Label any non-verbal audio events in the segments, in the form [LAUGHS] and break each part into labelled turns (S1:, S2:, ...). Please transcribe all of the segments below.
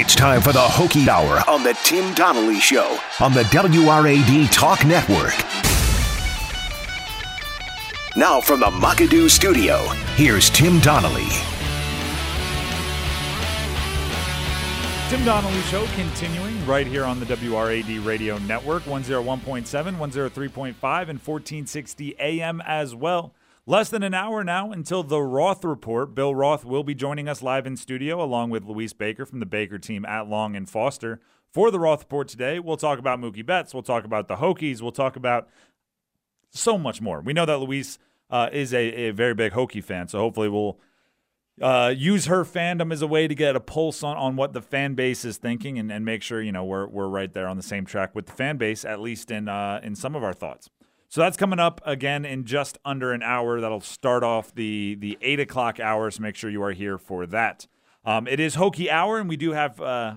S1: It's time for the Hokie Hour on the Tim Donnelly Show on the WRAD Talk Network. Now from the McAdoo Studio, here's Tim Donnelly.
S2: Tim Donnelly Show continuing right here on the WRAD Radio Network, 101.7, 103.5, and 1460 AM as well. Less than an hour now until the Roth Report. Bill Roth will be joining us live in studio along with Louise Baker from the Baker team at Long and Foster. For the Roth Report today, we'll talk about Mookie Betts. We'll talk about the Hokies. We'll talk about so much more. We know that Luis uh, is a, a, very big Hokie fan, so hopefully we'll uh, use her fandom as a way to get a pulse on, on what the fan base is thinking and, and make sure you know we're, we're right there on the same track with the fan base, at least in uh, in some of our thoughts. So that's coming up again in just under an hour. That'll start off the the eight o'clock hour. So make sure you are here for that. Um, it is Hokie Hour, and we do have uh,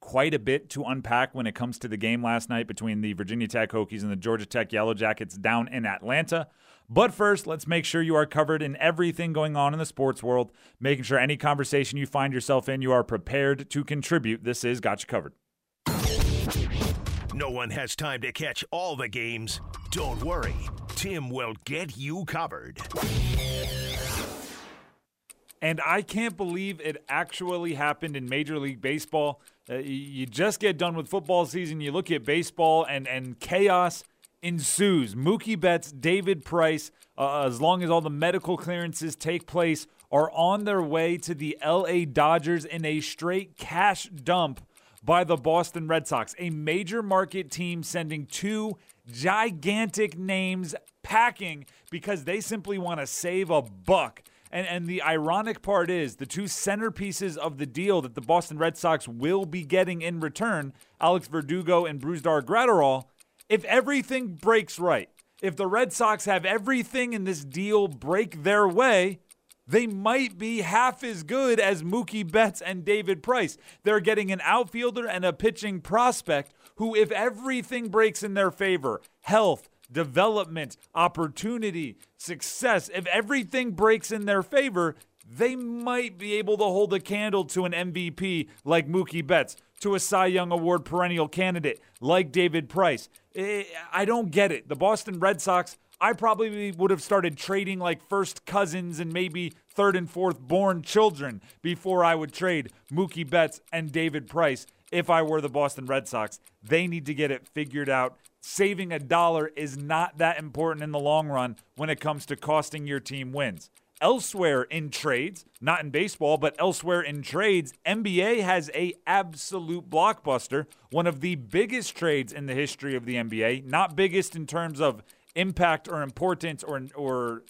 S2: quite a bit to unpack when it comes to the game last night between the Virginia Tech Hokies and the Georgia Tech Yellow Jackets down in Atlanta. But first, let's make sure you are covered in everything going on in the sports world, making sure any conversation you find yourself in, you are prepared to contribute. This is Got You Covered.
S1: No one has time to catch all the games. Don't worry, Tim will get you covered.
S2: And I can't believe it actually happened in Major League Baseball. Uh, you just get done with football season, you look at baseball, and, and chaos ensues. Mookie Betts, David Price, uh, as long as all the medical clearances take place, are on their way to the LA Dodgers in a straight cash dump by the Boston Red Sox, a major market team sending two gigantic names packing because they simply want to save a buck. And, and the ironic part is the two centerpieces of the deal that the Boston Red Sox will be getting in return, Alex Verdugo and Brusdar Graterol, if everything breaks right, if the Red Sox have everything in this deal break their way, they might be half as good as Mookie Betts and David Price. They're getting an outfielder and a pitching prospect who, if everything breaks in their favor, health, development, opportunity, success, if everything breaks in their favor, they might be able to hold a candle to an MVP like Mookie Betts, to a Cy Young Award perennial candidate like David Price. Eh, I don't get it. The Boston Red Sox I probably would have started trading like first cousins and maybe third and fourth born children before I would trade Mookie Betts and David Price if I were the Boston Red Sox. They need to get it figured out. Saving a dollar is not that important in the long run when it comes to costing your team wins. Elsewhere in trades, not in baseball, but elsewhere in trades, NBA has a absolute blockbuster, one of the biggest trades in the history of the NBA, not biggest in terms of impact or importance or or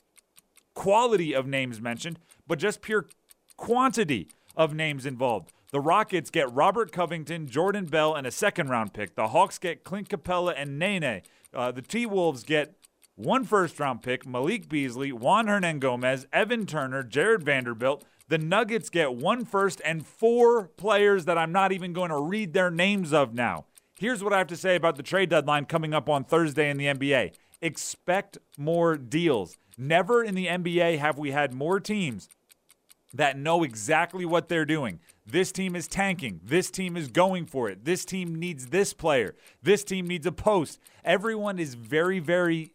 S2: quality of names mentioned, but just pure quantity of names involved. The Rockets get Robert Covington, Jordan Bell, and a second round pick. The Hawks get Clint Capela and Nene. Uh, the T Wolves get one first round pick, Malik Beasley, Juan Hernangomez, Evan Turner, Jarred Vanderbilt. The Nuggets get one first and four players that I'm not even going to read their names of now. Here's what I have to say about the trade deadline coming up on Thursday in the NBA expect more deals. Never in the NBA have we had more teams that know exactly what they're doing. This team is tanking. This team is going for it. This team needs this player. This team needs a post. Everyone is very, very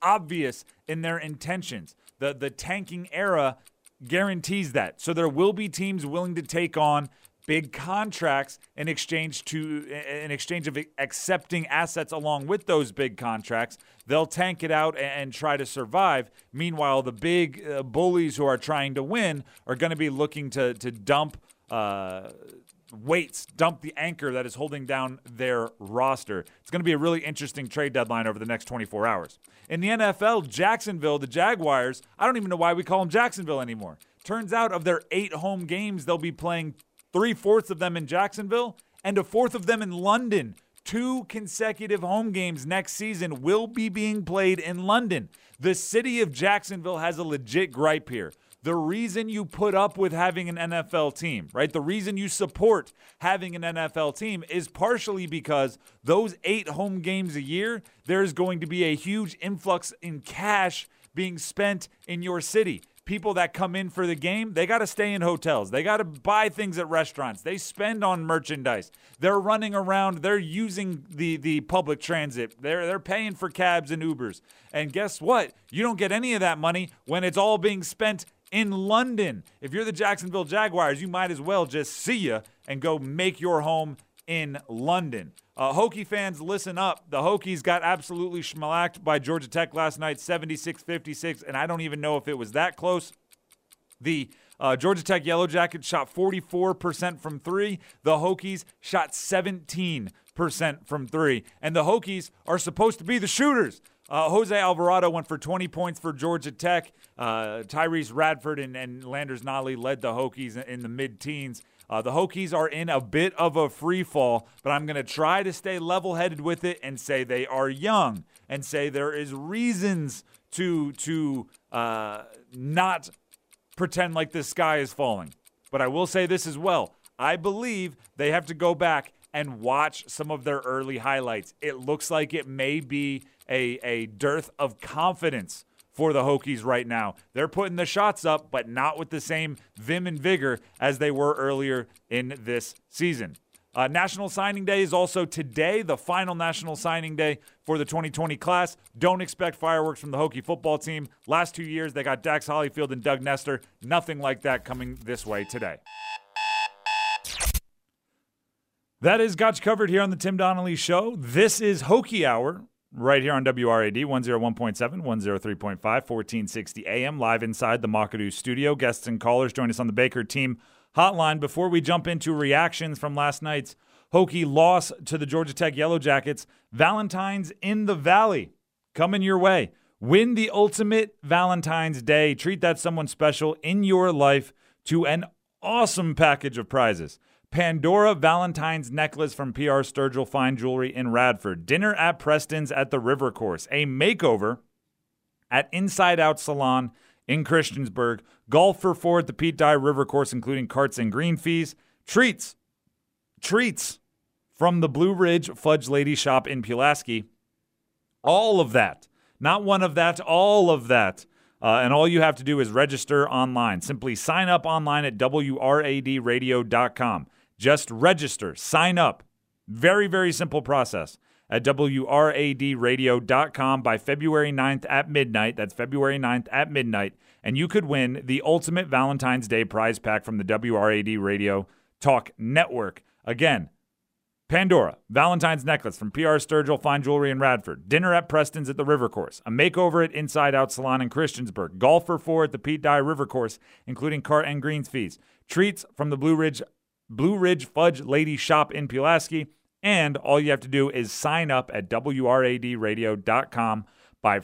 S2: obvious in their intentions. The the tanking era guarantees that. So there will be teams willing to take on big contracts in exchange to in exchange of accepting assets along with those big contracts. They'll tank it out and, try to survive. Meanwhile the big uh, bullies who are trying to win are going to be looking to to dump uh, weights dump the anchor that is holding down their roster. It's going to be a really interesting trade deadline over the next 24 hours. In the NFL Jacksonville the Jaguars I don't even know why we call them Jacksonville anymore. Turns out of their eight home games they'll be playing three fourths of them in Jacksonville, and a fourth of them in London. Two consecutive home games next season will be being played in London. The city of Jacksonville has a legit gripe here. The reason you put up with having an NFL team, right? The reason you support having an NFL team is partially because those eight home games a year, there's going to be a huge influx in cash being spent in your city. People that come in for the game, they got to stay in hotels. They got to buy things at restaurants. They spend on merchandise. They're running around. They're using the the public transit. They're they're paying for cabs and Ubers. And guess what? You don't get any of that money when it's all being spent in London. If you're the Jacksonville Jaguars, you might as well just see ya and go make your home in London. Uh, Hokie fans, listen up. The Hokies got absolutely schmacked by Georgia Tech last night, 76 56, and I don't even know if it was that close. The uh, Georgia Tech Yellow Jackets shot 44% from three. The Hokies shot 17% from three. And the Hokies are supposed to be the shooters. Uh, Jose Alvarado went for 20 points for Georgia Tech. Uh, Tyrece Radford and, and Landers Nolley led the Hokies in, in the mid teens. Uh, the Hokies are in a bit of a free fall, but I'm going to try to stay level headed with it and say they are young and say there is reasons to to uh, not pretend like the sky is falling. But I will say this as well. I believe they have to go back and watch some of their early highlights. It looks like it may be a, a dearth of confidence for the Hokies right now. They're putting the shots up, but not with the same vim and vigor as they were earlier in this season. Uh, National Signing Day is also today, the final National Signing Day for the 2020 class. Don't expect fireworks from the Hokie football team. Last two years, they got Dax Hollifield and Doug Nester. Nothing like that coming this way today. That is Gotch covered here on the Tim Donnelly Show. This is Hokie Hour right here on WRAD 101.7, 103.5, 1460 AM, live inside the McAdoo studio. Guests and callers join us on the Baker team hotline. Before we jump into reactions from last night's Hokie loss to the Georgia Tech Yellow Jackets, Valentine's in the Valley coming your way. Win the ultimate Valentine's Day. Treat that someone special in your life to an awesome package of prizes. Pandora Valentine's necklace from PR Sturgill Fine Jewelry in Radford. Dinner at Preston's at the River Course. A makeover at Inside Out Salon in Christiansburg. Golf for four at the Pete Dye River Course, including carts and green fees. Treats. Treats from the Blue Ridge Fudge Lady Shop in Pulaski. All of that. Not one of that, all of that. Uh, and all you have to do is register online. Simply sign up online at WRADradio.com. Just register, sign up. Very, very simple process at WRADradio.com by February 9th at midnight. That's February 9th at midnight. And you could win the ultimate Valentine's Day prize pack from the WRAD Radio Talk Network. Again, Pandora, Valentine's necklace from PR Sturgill Fine Jewelry in Radford, dinner at Preston's at the River Course, a makeover at Inside Out Salon in Christiansburg, golf for four at the Pete Dye River Course, including cart and greens fees, treats from the Blue Ridge Blue Ridge Fudge Lady Shop in Pulaski. And all you have to do is sign up at WRADradio.com by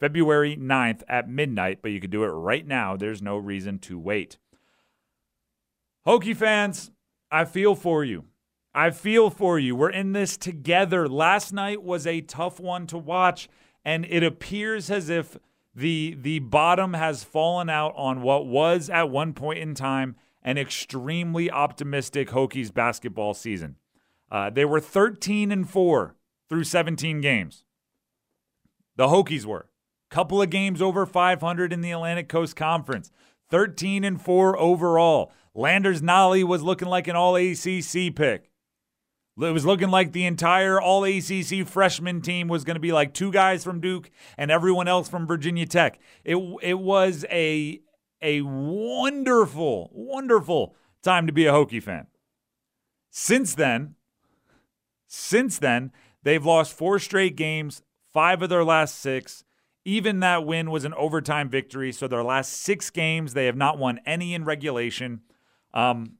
S2: February 9th at midnight, but you can do it right now. There's no reason to wait. Hokie fans, I feel for you. I feel for you. We're in this together. Last night was a tough one to watch, and it appears as if the the bottom has fallen out on what was at one point in time an extremely optimistic Hokies basketball season. Uh, they were 13 and 4 through 17 games. The Hokies were. Couple of games over 500 in the Atlantic Coast Conference. 13 and 4 overall. Landers Nolley was looking like an all ACC pick. It was looking like the entire all ACC freshman team was going to be like two guys from Duke and everyone else from Virginia Tech. It it was a a wonderful, wonderful time to be a Hokie fan. Since then, since then, they've lost four straight games, five of their last six. Even that win was an overtime victory. So their last six games, they have not won any in regulation. Um,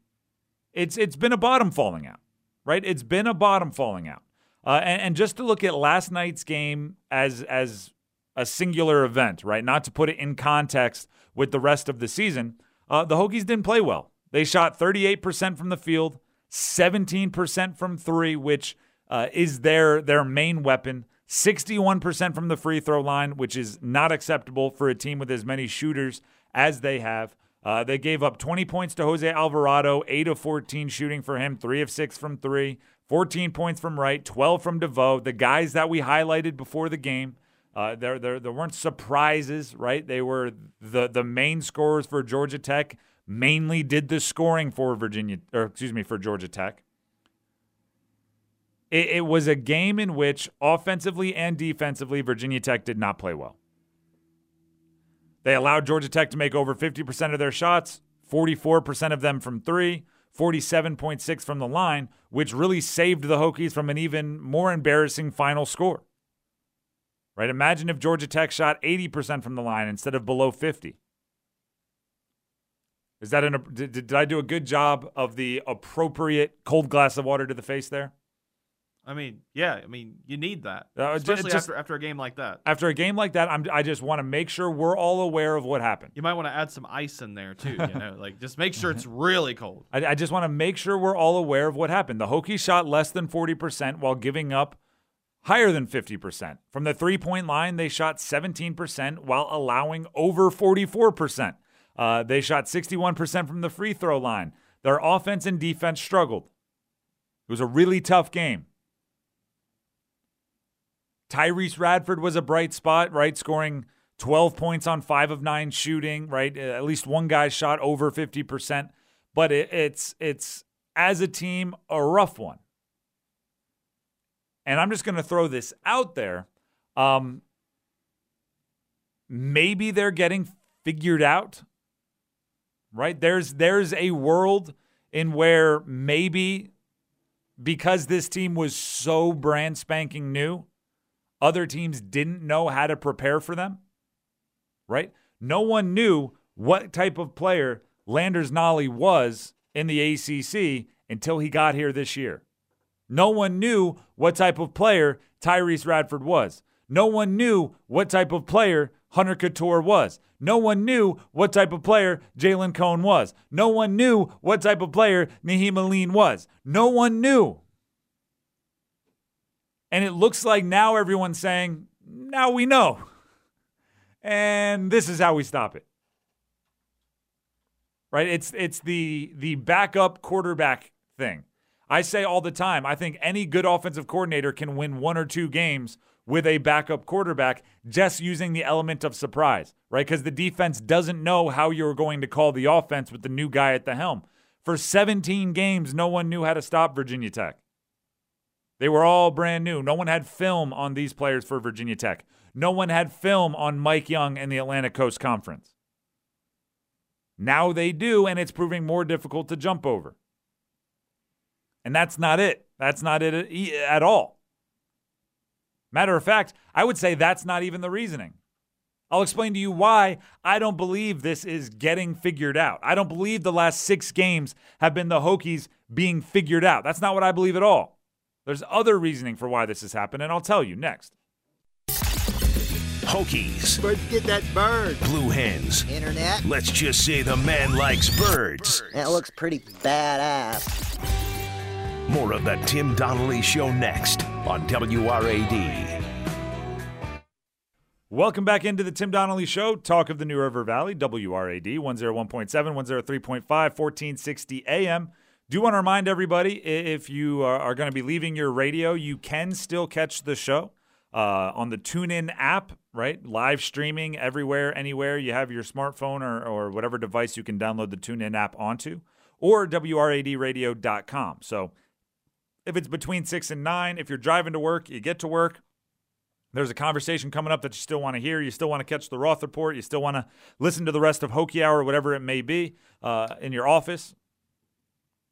S2: it's it's been a bottom falling out, right? It's been a bottom falling out. Uh, and, and just to look at last night's game as as a singular event, right? Not to put it in context with the rest of the season, uh, the Hokies didn't play well. They shot 38% from the field, 17% from three, which uh, is their their main weapon. 61% from the free throw line, which is not acceptable for a team with as many shooters as they have. Uh, they gave up 20 points to Jose Alvarado, 8 of 14 shooting for him, 3 of 6 from 3, 14 points from Wright, 12 from DeVoe, the guys that we highlighted before the game Uh, there, there, there weren't surprises, right? They were the the main scorers for Georgia Tech. Mainly did the scoring for Virginia, or excuse me, for Georgia Tech. It, it was a game in which offensively and defensively, Virginia Tech did not play well. They allowed Georgia Tech to make over 50% of their shots, 44% of them from three, 47.6 from the line, which really saved the Hokies from an even more embarrassing final score. Right? Imagine if Georgia Tech shot 80% from the line instead of below 50. Is that an did, did I do a good job of the appropriate cold glass of water to the face there?
S3: I mean, yeah. I mean, you need that,
S2: Uh,
S3: especially
S2: just-
S3: after after a game like that.
S2: After a game like that, I'm, I just want to make sure we're all aware of what happened.
S3: You might want to add some ice in there too. You know, [LAUGHS] like just make sure it's really cold.
S2: I, I just want to make sure we're all aware of what happened. The Hokies shot less than 40% while giving up higher than 50%. From the three point line, they shot 17% while allowing over 44%. Uh, they shot 61% from the free throw line. Their offense and defense struggled. It was a really tough game. Tyrece Radford was a bright spot, right? Scoring 12 points on five of nine shooting, right? Uh, At least one guy shot over 50%. But it, it's it's as a team a rough one. And I'm just going to throw this out there. Um, maybe they're getting figured out. Right? There's there's a world in where maybe because this team was so brand spanking new, other teams didn't know how to prepare for them. Right? No one knew what type of player Landers Nolley was in the ACC until he got here this year. No one knew what type of player Tyrece Radford was. No one knew what type of player Hunter Cattoor was. No one knew what type of player Jalen Cone was. No one knew what type of player Nahiem Alleyne was. No one knew. And it looks like now everyone's saying, now we know. And this is how we stop it. Right? It's it's the the backup quarterback thing. I say all the time, I think any good offensive coordinator can win one or two games with a backup quarterback just using the element of surprise, right? Because the defense doesn't know how you're going to call the offense with the new guy at the helm. For 17 games, no one knew how to stop Virginia Tech. They were all brand new. No one had film on these players for Virginia Tech. No one had film on Mike Young and the Atlantic Coast Conference. Now they do, and it's proving more difficult to jump over. And that's not it. That's not it at all. Matter of fact, I would say that's not even the reasoning. I'll explain to you why I don't believe this is getting figured out. I don't believe the last six games have been the Hokies being figured out. That's not what I believe at all. There's other reasoning for why this has happened, and I'll tell you next.
S1: Hokies,
S4: Birds get that bird.
S1: Blue Hens.
S4: Internet.
S1: Let's just say the man likes birds.
S4: That looks pretty badass.
S1: More of the Tim Donnelly Show next on WRAD.
S2: Welcome back into the Tim Donnelly Show, talk of the New River Valley, WRAD 101.7, 103.5, 1460 AM. Do want to remind everybody if you are, going to be leaving your radio, you can still catch the show uh, on the TuneIn app, right? Live streaming everywhere, anywhere you have your smartphone or, or whatever device you can download the TuneIn app onto, or WRADradio.com. So if it's between six and nine, if you're driving to work, you get to work, there's a conversation coming up that you still want to hear. You still want to catch the Roth Report. You still want to listen to the rest of Hokie Hour, whatever it may be, uh, in your office,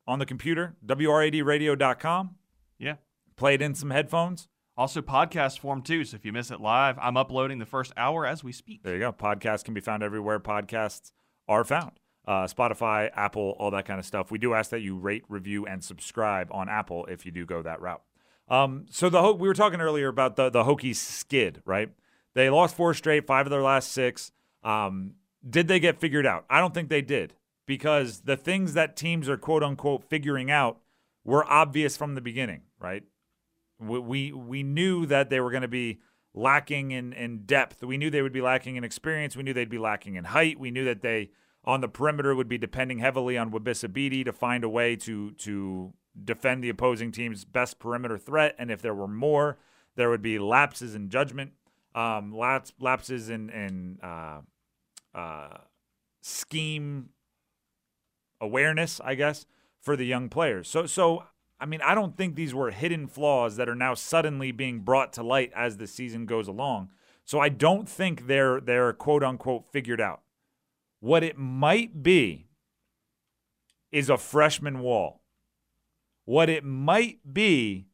S2: on the computer, WRADradio.com.
S3: Yeah.
S2: Play it in some headphones.
S3: Also, podcast form too. So if you miss it live, I'm uploading the first hour as we speak.
S2: There you go. Podcasts can be found everywhere podcasts are found. Uh, Spotify, Apple, all that kind of stuff. We do ask that you rate, review, and subscribe on Apple if you do go that route. Um, so the Ho- we were talking earlier about the the Hokies skid, right? They lost four straight, five of their last six. Um, did they get figured out? I don't think they did because the things that teams are quote unquote figuring out were obvious from the beginning, right? We we, we knew that they were going to be lacking in, in depth. We knew they would be lacking in experience. We knew they'd be lacking in height. We knew that they on the perimeter would be depending heavily on Wabissa Bede to find a way to to defend the opposing team's best perimeter threat. And if there were more, there would be lapses in judgment. um, laps, lapses in, in uh, uh, scheme awareness, I guess, for the young players. So, so I mean, I don't think these were hidden flaws that are now suddenly being brought to light as the season goes along. So I don't think they're they're quote unquote figured out. What it might be is a freshman wall. What it might be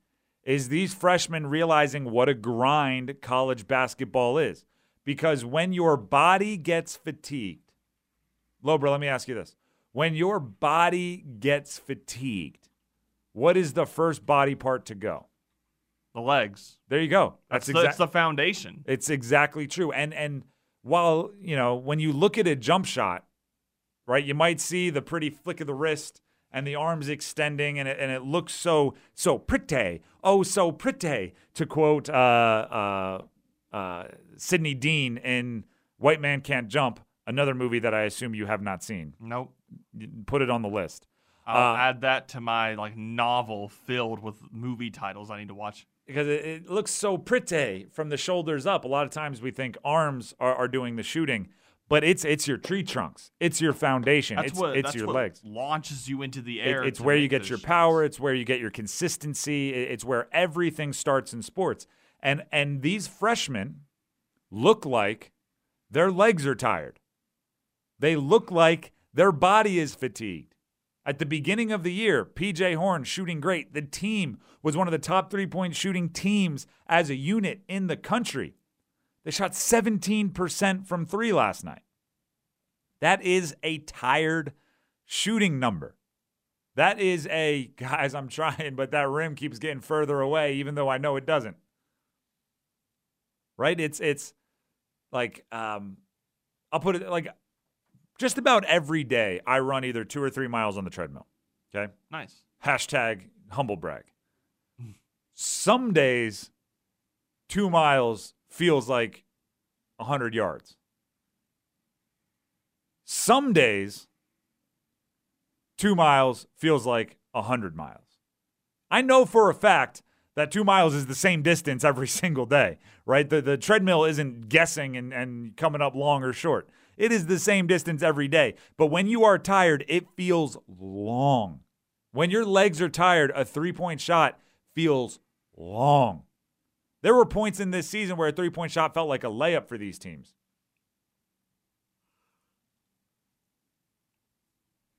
S2: is these freshmen realizing what a grind college basketball is. Because when your body gets fatigued, Lobra, let me ask you this. When your body gets fatigued, what is the first body part to go?
S3: The legs.
S2: There you go.
S3: That's,
S2: That's,
S3: the,
S2: exactly
S3: it's the foundation.
S2: it's exactly true. And and while, you know, when you look at a jump shot, right, you might see the pretty flick of the wrist and the arms extending and it, and it looks so so pretty. Oh, so pretty to quote uh, uh, uh, Sidney Dean in White Man Can't Jump, another movie that I assume you have not seen.
S3: Nope.
S2: Put it on the list.
S3: I'll
S2: Uh,
S3: add that to my like novel filled with movie titles I need to watch.
S2: Because it, it looks so pretty from the shoulders up. A lot of times we think arms are, are doing the shooting, but it's it's your tree trunks, it's your foundation,
S3: That's
S2: it's
S3: what
S2: it's
S3: that's
S2: your
S3: what
S2: legs.
S3: launches you into the
S2: It-
S3: air.
S2: it's where you get your
S3: shots.
S2: power. It's where you get your consistency. it- It's where everything starts in sports. And and these freshmen look like their legs are tired. They look like their body is fatigued. At the beginning of the year, PJ Horne shooting great. The team was one of the top three point shooting teams as a unit in the country. They shot 17% from three last night. That is a tired shooting number. That is a, guys, I'm trying, but that rim keeps getting further away, even though I know it doesn't. Right? It's, it's like, um, I'll put it like just about every day I run either two or three miles on the treadmill. Okay.
S3: Nice.
S2: Hashtag humble brag. Some days, two miles feels like 100 yards. Some days, two miles feels like 100 miles. I know for a fact that two miles is the same distance every [LAUGHS] single day, right? The, the treadmill isn't guessing and, and coming up long or short. It is the same distance every day. But when you are tired, it feels long. When your legs are tired, a three point shot feels long. There were points in this season where a three point shot felt like a layup for these teams.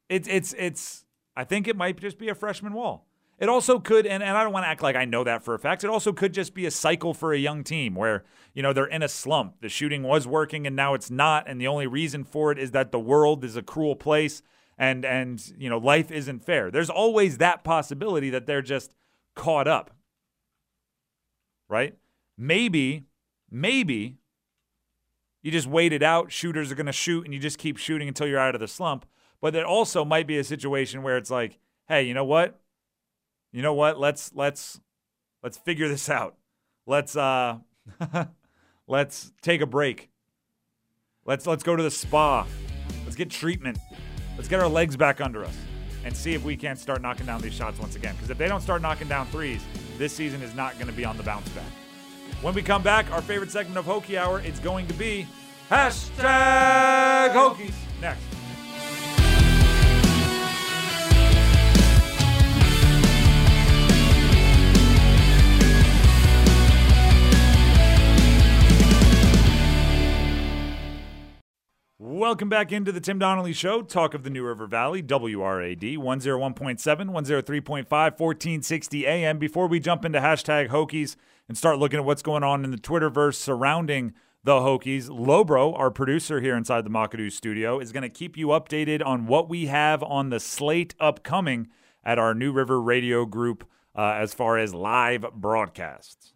S2: It's it's it's I think it might just be a freshman wall. It also could, and, and I don't want to act like I know that for a fact. It also could just be a cycle for a young team where, you know, they're in a slump. The shooting was working and now it's not. And the only reason for it is that the world is a cruel place and and you know, life isn't fair. There's always that possibility that they're just caught up. Right? Maybe, maybe you just wait it out. Shooters are going to shoot, and you just keep shooting until you're out of the slump. But there also might be a situation where it's like, hey, you know what? You know what? Let's let's let's figure this out. Let's uh [LAUGHS] let's take a break. Let's let's go to the spa. Let's get treatment. Let's get our legs back under us and see if we can't start knocking down these shots once again. Because if they don't start knocking down threes, this season is not going to be on the bounce back. When we come back, our favorite segment of Hokie Hour, it's going to be hashtag Hokies. Next. Welcome back into the Tim Donnelly Show, talk of the New River Valley, WRAD 101.7, 103.5, 1460 AM. Before we jump into hashtag Hokies and start looking at what's going on in the Twitterverse surrounding the Hokies, Lobro, our producer here inside the McAdoo studio, is going to keep you updated on what we have on the slate upcoming at our New River Radio Group uh, as far as live broadcasts.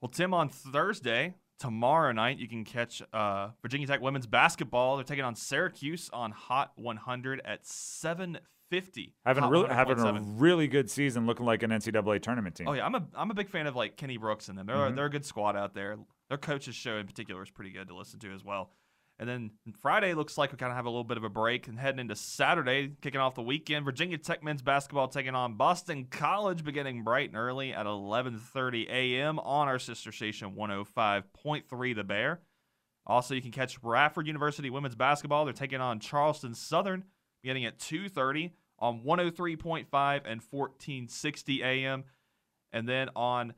S3: Well, Tim, on Thursday, tomorrow night, you can catch uh, Virginia Tech women's basketball. They're taking on Syracuse on Hot 100 at 7:50.
S2: Having a really having a really good season, looking like an NCAA tournament team.
S3: Oh yeah, I'm a I'm a big fan of like Kenny Brooks and them. They're
S2: Mm-hmm.
S3: they're a good squad out there. Their coaches show in particular is pretty good to listen to as well. And then Friday looks like we kind of have a little bit of a break and heading into Saturday, kicking off the weekend. Virginia Tech men's basketball taking on Boston College, beginning bright and early at 11:30 a.m. on our sister station 105.3 The Bear. Also, you can catch Radford University women's basketball. They're taking on Charleston Southern, beginning at 2:30 on 103.5 and 1460 a.m. And then on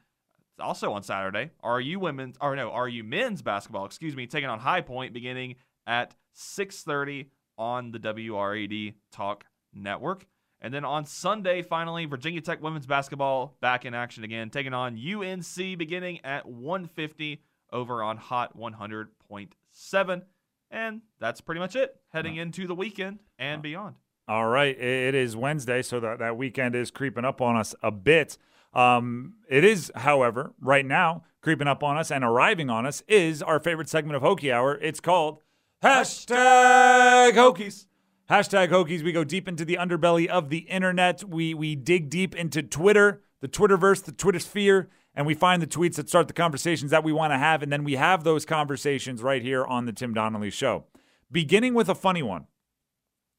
S3: also on Saturday, RU women's or no, RU men's basketball, excuse me, taking on High Point beginning at 6:30 on the WRAD Talk Network. And then on Sunday, finally, Virginia Tech women's basketball back in action again, taking on UNC beginning at 150 over on Hot 100.7. And that's pretty much it heading into the weekend and beyond.
S2: All right, it is Wednesday, so that, that weekend is creeping up on us a bit. Um, it is, however, right now creeping up on us and arriving on us is our favorite segment of Hokie Hour. It's called Hashtag Hokies. Hashtag Hokies. We go deep into the underbelly of the internet. We we dig deep into Twitter, the Twitterverse, the Twitter sphere, and we find the tweets that start the conversations that we want to have, and then we have those conversations right here on the Tim Donnelly Show. Beginning with a funny one.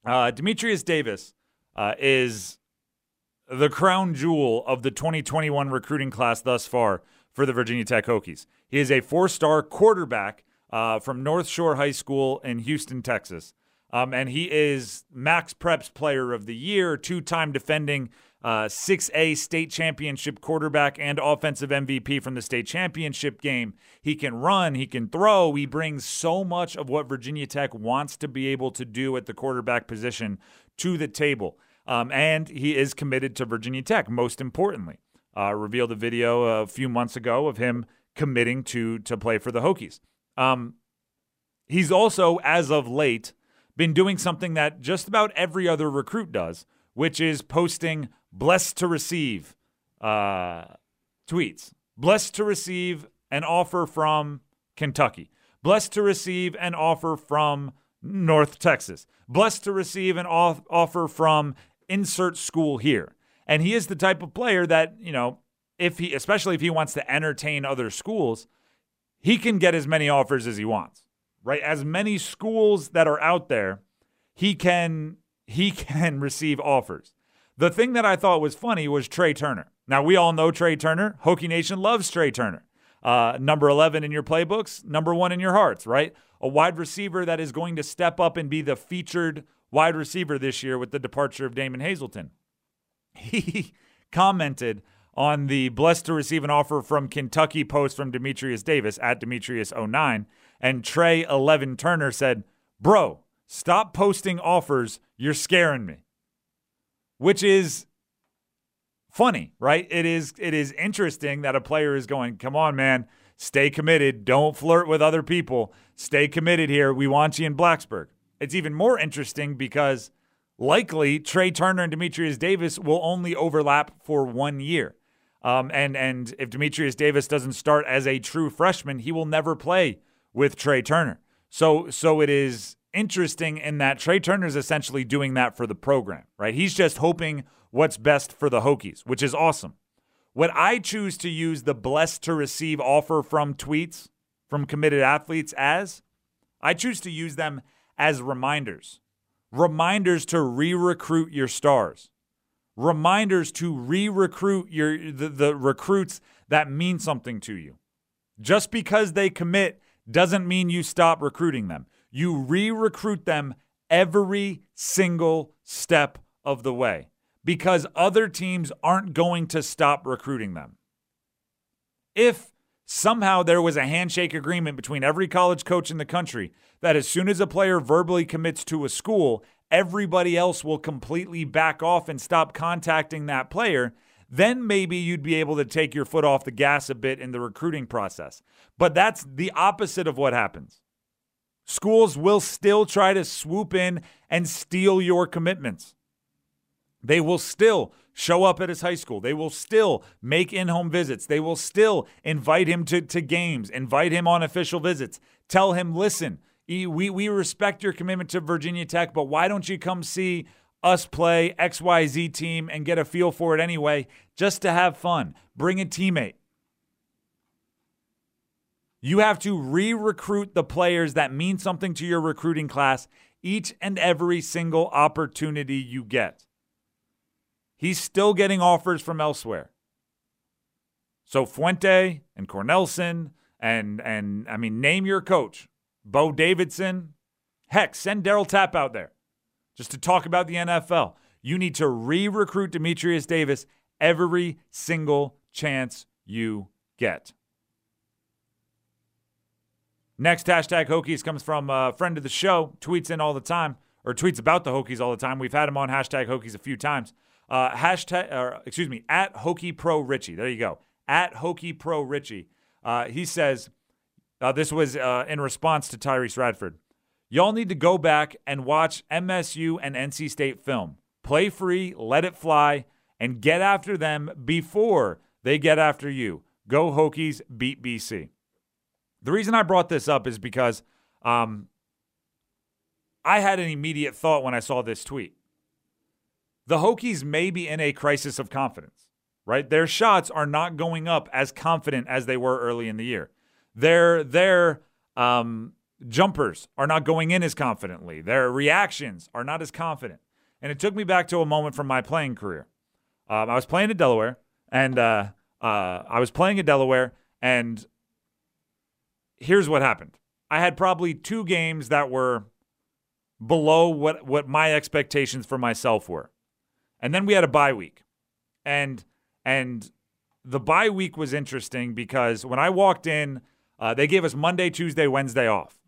S2: Uh, Demetrius Davis uh, is the crown jewel of the 2021 recruiting class thus far for the Virginia Tech Hokies. He is a four star quarterback uh, from North Shore High School in Houston, Texas. Um, and he is MaxPreps Player of the Year, two time defending uh, 6A state championship quarterback and offensive MVP from the state championship game. He can run, he can throw. He brings so much of what Virginia Tech wants to be able to do at the quarterback position to the table. Um, and he is committed to Virginia Tech, most importantly. Uh, revealed a video a few months ago of him committing to to play for the Hokies. Um, he's also, as of late, been doing something that just about every other recruit does, which is posting blessed to receive uh, tweets. Blessed to receive an offer from Kentucky. Blessed to receive an offer from North Texas. Blessed to receive an off- offer from insert school here. And he is the type of player that, you know, if he, especially if he wants to entertain other schools, he can get as many offers as he wants, right? As many schools that are out there, he can he [LAUGHS] can receive offers. The thing that I thought was funny was Trey Turner. Now we all know Trey Turner. Hokie Nation loves Trey Turner. Uh, number 11 in your playbooks, number one in your hearts, right? A wide receiver that is going to step up and be the featured wide receiver this year with the departure of Damon Hazelton. He [LAUGHS] commented on the blessed to receive an offer from Kentucky post from Demetrius Davis at Demetrius09. And Trey 11 Turner said, Bro, stop posting offers. You're scaring me. Which is funny, right? It is it is interesting that a player is going, "Come on, man, stay committed. Don't flirt with other people. Stay committed here. We want you in Blacksburg." It's even more interesting because likely Trey Turner and Demetrius Davis will only overlap for one year. Um, and and if Demetrius Davis doesn't start as a true freshman, he will never play with Trey Turner. So so it is interesting in that Trey Turner is essentially doing that for the program, right? He's just hoping what's best for the Hokies, which is awesome. What I choose to use the blessed to receive offer from tweets from committed athletes as, I choose to use them as reminders. Reminders to re-recruit your stars. Reminders to re-recruit your the, the recruits that mean something to you. Just because they commit doesn't mean you stop recruiting them. You re-recruit them every single step of the way because other teams aren't going to stop recruiting them. If somehow there was a handshake agreement between every college coach in the country that as soon as a player verbally commits to a school, everybody else will completely back off and stop contacting that player, then maybe you'd be able to take your foot off the gas a bit in the recruiting process. But that's the opposite of what happens. Schools will still try to swoop in and steal your commitments. They will still show up at his high school. They will still make in home visits. They will still invite him to, to games, invite him on official visits, tell him, listen, we, we respect your commitment to Virginia Tech, but why don't you come see us play XYZ team and get a feel for it anyway, just to have fun? Bring a teammate. You have to re recruit the players that mean something to your recruiting class each and every single opportunity you get. He's still getting offers from elsewhere. So Fuente and Cornelsen and and I mean name your coach. Bo Davidson. Heck, send Darryl Tapp out there just to talk about the NFL. You need to re-recruit Demetrius Davis every single chance you get. Next hashtag Hokies comes from a friend of the show, tweets in all the time, or tweets about the Hokies all the time. We've had him on hashtag Hokies a few times. Uh, hashtag, or excuse me, at Hokie Pro Richie. There you go. At Hokie Pro Richie. Uh, he says, uh, this was uh, in response to Tyrece Radford. Y'all need to go back and watch MSU and NC State film. Play free, let it fly, and get after them before they get after you. Go Hokies, beat BC. The reason I brought this up is because um, I had an immediate thought when I saw this tweet. The Hokies may be in a crisis of confidence, right? Their shots are not going up as confident as they were early in the year. Their their um, jumpers are not going in as confidently. Their reactions are not as confident. And it took me back to a moment from my playing career. Um, I was playing at Delaware, and uh, uh, I was playing at Delaware, and here's what happened. I had probably two games that were below what, what my expectations for myself were. And then we had a bye week. And and the bye week was interesting because when I walked in, uh, they gave us Monday, Tuesday, Wednesday off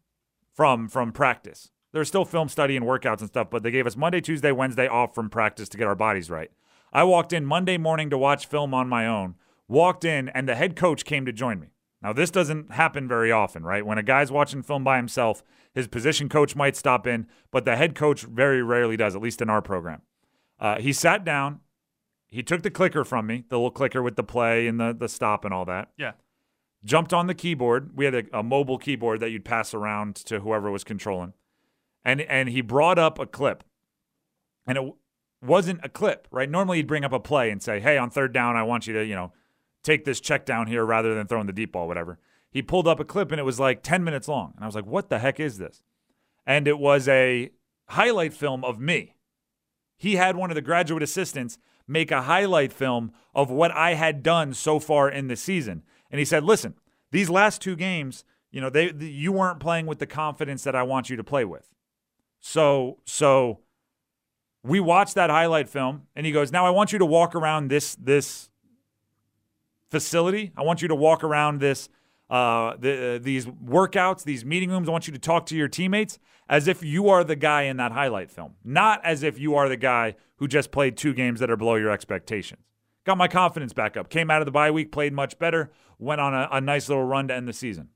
S2: from from practice. There's still film study and workouts and stuff, but they gave us Monday, Tuesday, Wednesday off from practice to get our bodies right. I walked in Monday morning to watch film on my own. Walked in, and the head coach came to join me. Now, this doesn't happen very often, right? When a guy's watching film by himself, his position coach might stop in, but the head coach very rarely does, at least in our program. Uh, he sat down. He took the clicker from me, the little clicker with the play and the, the stop and all that.
S3: Yeah.
S2: Jumped on the keyboard. We had a, a mobile keyboard that you'd pass around to whoever was controlling. And, and he brought up a clip. And it wasn't a clip, right? Normally he'd bring up a play and say, hey, on third down, I want you to, you know, take this check down here rather than throwing the deep ball, whatever. He pulled up a clip and it was like 10 minutes long. And I was like, what the heck is this? And it was a highlight film of me. He had one of the graduate assistants make a highlight film of what I had done so far in the season. And he said, listen, these last two games, you know, they, you weren't playing with the confidence that I want you to play with. So, so we watched that highlight film and he goes, now I want you to walk around this, this facility. I want you to walk around this uh, the, uh, these workouts, these meeting rooms. I want you to talk to your teammates as if you are the guy in that highlight film, not as if you are the guy who just played two games that are below your expectations. Got my confidence back up. Came out of the bye week, played much better, went on a, a nice little run to end the season.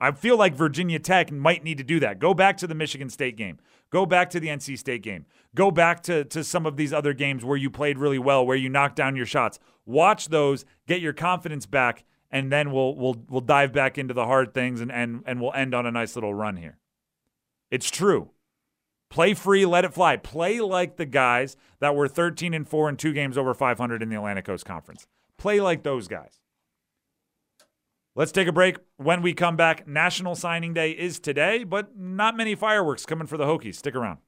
S2: I feel like Virginia Tech might need to do that. Go back to the Michigan State game. Go back to the NC State game. Go back to, to some of these other games where you played really well, where you knocked down your shots. Watch those, get your confidence back, and then we'll we'll we'll dive back into the hard things and and, and we'll end on a nice little run here. It's true. Play free, let it fly. Play like the guys that were 13 and 4 and two games over 500 in the Atlantic Coast Conference. Play like those guys. Let's take a break. When we come back, National Signing Day is today, but not many fireworks coming for the Hokies. Stick around.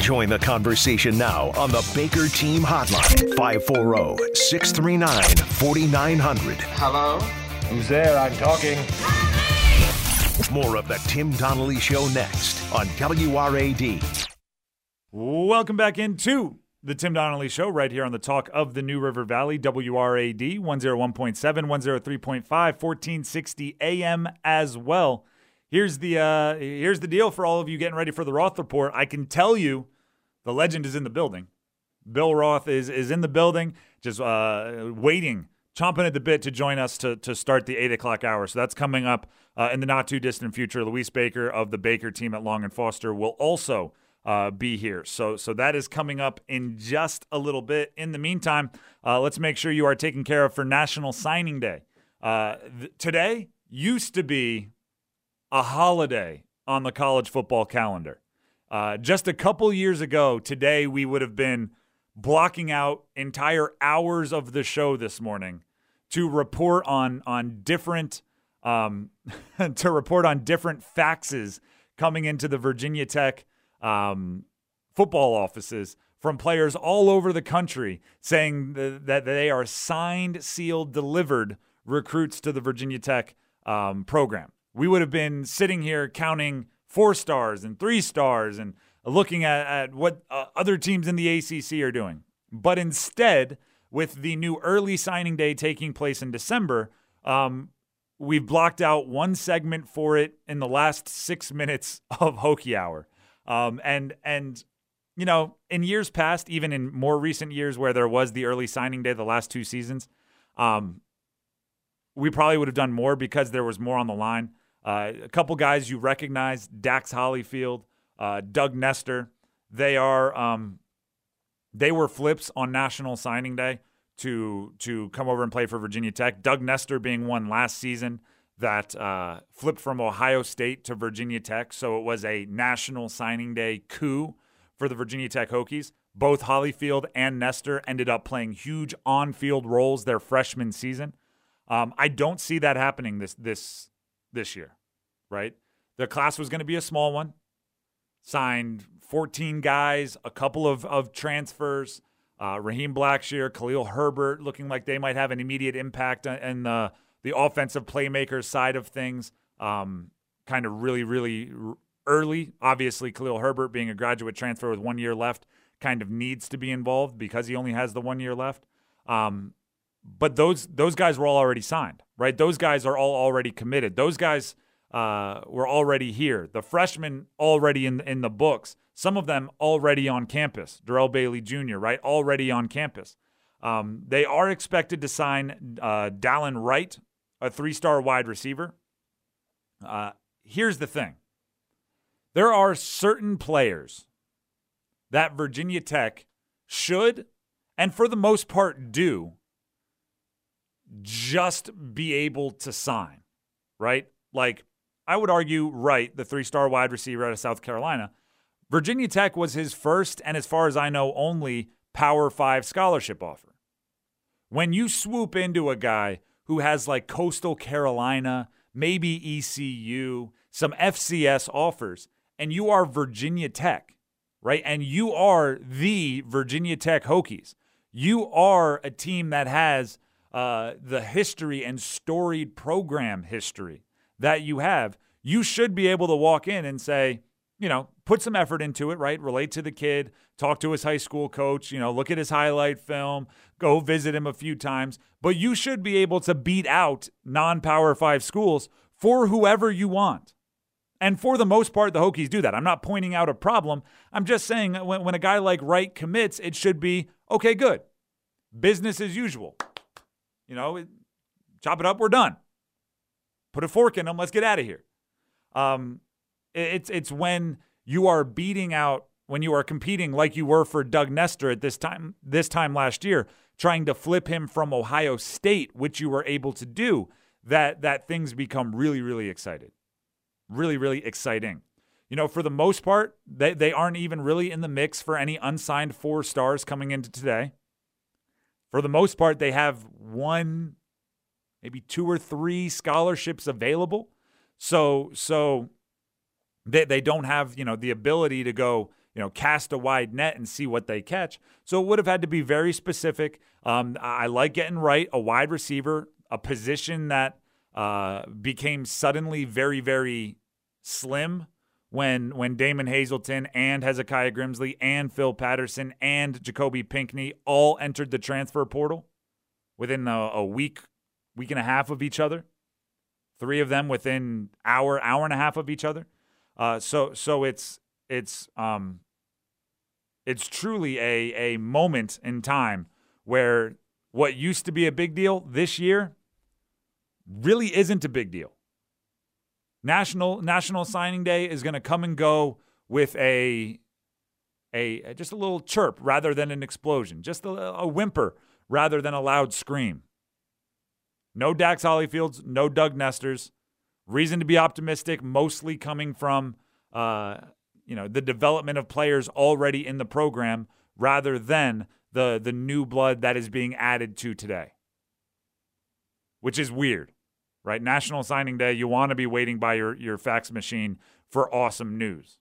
S1: Join the conversation now on the Baker Team Hotline 540 639 4900.
S5: Hello? Who's there? I'm talking.
S1: More of the Tim Donnelly Show next on WRAD.
S2: Welcome back into the Tim Donnelly Show right here on the talk of the New River Valley, WRAD 101.7, 103.5, 1460 AM as well. Here's the uh, here's the deal for all of you getting ready for the Roth report. I can tell you, the legend is in the building. Bill Roth is is in the building, just uh, waiting, chomping at the bit to join us to to start the eight o'clock hour. So that's coming up uh, in the not too distant future. Louise Baker of the Baker team at Long and Foster will also uh, be here. So, so that is coming up in just a little bit. In the meantime, uh, let's make sure you are taken care of for National Signing Day. Uh, th- today used to be a holiday on the college football calendar. Uh, just a couple years ago, today we would have been blocking out entire hours of the show this morning to report on on different um, [LAUGHS] to report on different faxes coming into the Virginia Tech um, football offices from players all over the country saying th- that they are signed, sealed, delivered recruits to the Virginia Tech um, program. We would have been sitting here counting four stars and three stars and looking at, at what uh, other teams in the ACC are doing. But instead, with the new early signing day taking place in December, um, we've blocked out one segment for it in the last six minutes [LAUGHS] of Hokie Hour. Um, and and you know, in years past, even in more recent years where there was the early signing day the last two seasons, um, we probably would have done more because there was more on the line. Uh, a couple guys you recognize, Dax Hollifield, uh, Doug Nester, they are um, they were flips on National Signing Day to to come over and play for Virginia Tech. Doug Nester being one last season that uh, flipped from Ohio State to Virginia Tech, so it was a National Signing Day coup for the Virginia Tech Hokies. Both Hollifield and Nester ended up playing huge on-field roles their freshman season. Um, I don't see that happening this this this year, right? The class was going to be a small one. Signed 14 guys, a couple of of transfers. Uh, Raheem Blackshear, Khalil Herbert, looking like they might have an immediate impact in the the offensive playmaker side of things. Um, kind of really, really early. Obviously, Khalil Herbert, being a graduate transfer with one year left, kind of needs to be involved because he only has the one year left. Um, but those those guys were all already signed, right? Those guys are all already committed. Those guys uh, were already here. The freshmen already in in the books. Some of them already on campus. Darrell Bailey Jr. right, already on campus. Um, they are expected to sign uh, Dallin Wright, a three-star wide receiver. Uh, here's the thing: there are certain players that Virginia Tech should, and for the most part, do just be able to sign, right? Like I would argue, right, the three star wide receiver out of South Carolina. Virginia Tech was his first, and as far as I know, only Power Five scholarship offer. When you swoop into a guy who has like Coastal Carolina, maybe ECU, some FCS offers, and you are Virginia Tech, right? And you are the Virginia Tech Hokies. You are a team that has uh, the history and storied program history that you have, you should be able to walk in and say, you know, put some effort into it, right? Relate to the kid, talk to his high school coach, you know, look at his highlight film, go visit him a few times. But you should be able to beat out non power five schools for whoever you want. And for the most part, the Hokies do that. I'm not pointing out a problem. I'm just saying when, when a guy like Wright commits, it should be okay, good. Business as usual. You know, chop it up, we're done. Put a fork in them, let's get out of here. Um, it's it's when you are beating out when you are competing like you were for Doug Nester at this time this time last year, trying to flip him from Ohio State, which you were able to do, that that things become really really excited, really really exciting. You know, for the most part, they they aren't even really in the mix for any unsigned four stars coming into today for the most part, they have one, maybe two or three scholarships available. So, so they, they don't have, you know, the ability to go, you know, cast a wide net and see what they catch. So it would have had to be very specific. Um, I like getting Wright a wide receiver, a position that uh, became suddenly very, very slim when when Damon Hazelton and Hezekiah Grimsley and Phil Patterson and Jacoby Pinckney all entered the transfer portal within a, a, week, week and a half of each other. Three of them within hour, hour and a half of each other. Uh, so so it's it's um it's truly a a moment in time where what used to be a big deal this year really isn't a big deal. National National Signing Day is going to come and go with a a just a little chirp rather than an explosion, just a, a whimper rather than a loud scream. No Dax Hollifields, no Doug Nesters. Reason to be optimistic, mostly coming from uh, you know the development of players already in the program rather than the the new blood that is being added to today. which is weird, right? National Signing Day, you want to be waiting by your, your fax machine for awesome news.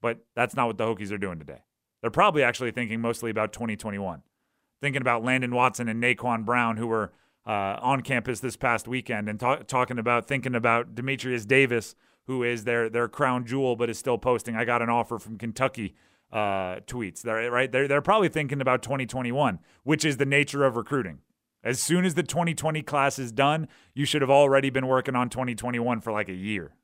S2: But that's not what the Hokies are doing today. They're probably actually thinking mostly about 2021, thinking about Landon Watson and Naquan Brown, who were uh, on campus this past weekend, and ta- talking about thinking about Demetrius Davis, who is their their crown jewel, but is still posting. I got an offer from Kentucky uh, tweets. They're, right? They're, they're probably thinking about 2021, which is the nature of recruiting. As soon as the 2020 class is done, you should have already been working on 2021 for like a year.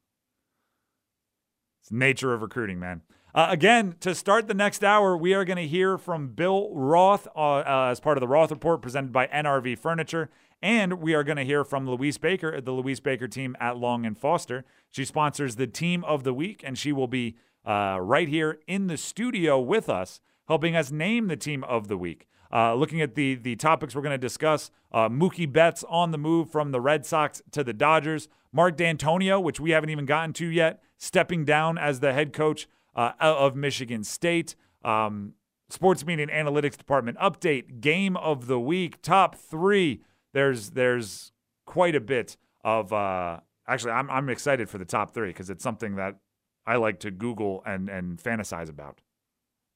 S2: It's nature of recruiting, man. Uh, again, to start the next hour, we are going to hear from Bill Roth uh, uh, as part of the Roth Report presented by NRV Furniture. And we are going to hear from Louise Baker, at the Louise Baker team at Long and Foster. She sponsors the Team of the Week, and she will be uh, right here in the studio with us, helping us name the Team of the Week. Uh, looking at the the topics we're going to discuss, uh, Mookie Betts on the move from the Red Sox to the Dodgers. Mark Dantonio, which we haven't even gotten to yet, stepping down as the head coach uh, of Michigan State. Um, sports media and analytics department update. Game of the week, top three. There's there's quite a bit of. Uh, actually, I'm I'm excited for the top three because it's something that I like to Google and and fantasize about.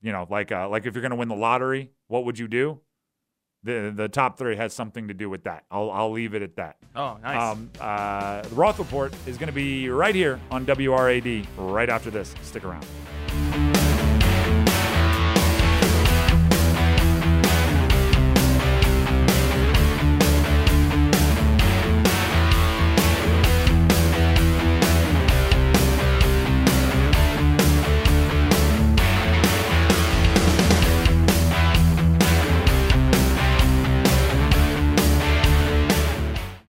S2: You know, like uh, like if you're going to win the lottery, what would you do? The the top three has something to do with that. I'll I'll leave it at that.
S3: Oh, nice.
S2: Um, uh, the Roth Report is going to be right here on WRAD right after this. Stick around.